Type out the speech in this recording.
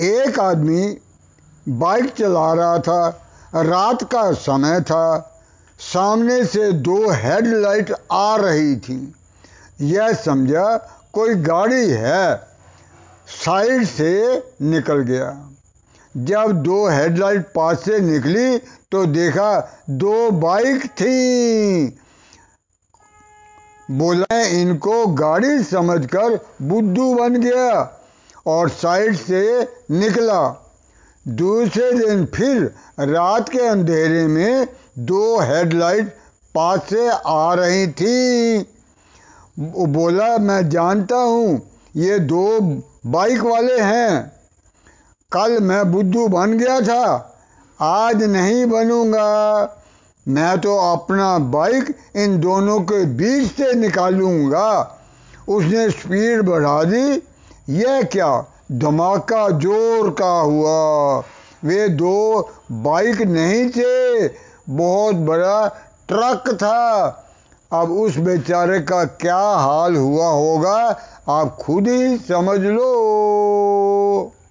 एक आदमी बाइक चला रहा था। रात का समय था। सामने से दो हेडलाइट आ रही थी। यह समझा, कोई गाड़ी है। साइड से निकल गया। जब दो हेडलाइट पास से निकली तो देखा दो बाइक थी। बोला, इनको गाड़ी समझकर बुद्धू बन गया। और साइड से निकला। दूसरे दिन फिर रात के अंधेरे में दो हेडलाइट पास से आ रही थी। बोला, मैं जानता हूँ, ये दो बाइक वाले हैं। कल मैं बुद्धू बन गया था, आज नहीं बनूँगा। मैं तो अपना बाइक इन दोनों के बीच से निकालूँगा। उसने स्पीड बढ़ा दी यह क्या? धमाका ज़ोर का हुआ। वे दो बाइक नहीं थे, बहुत बड़ा ट्रक था। अब उस बेचारे का क्या हाल हुआ होगा, आप खुद ही समझ लो।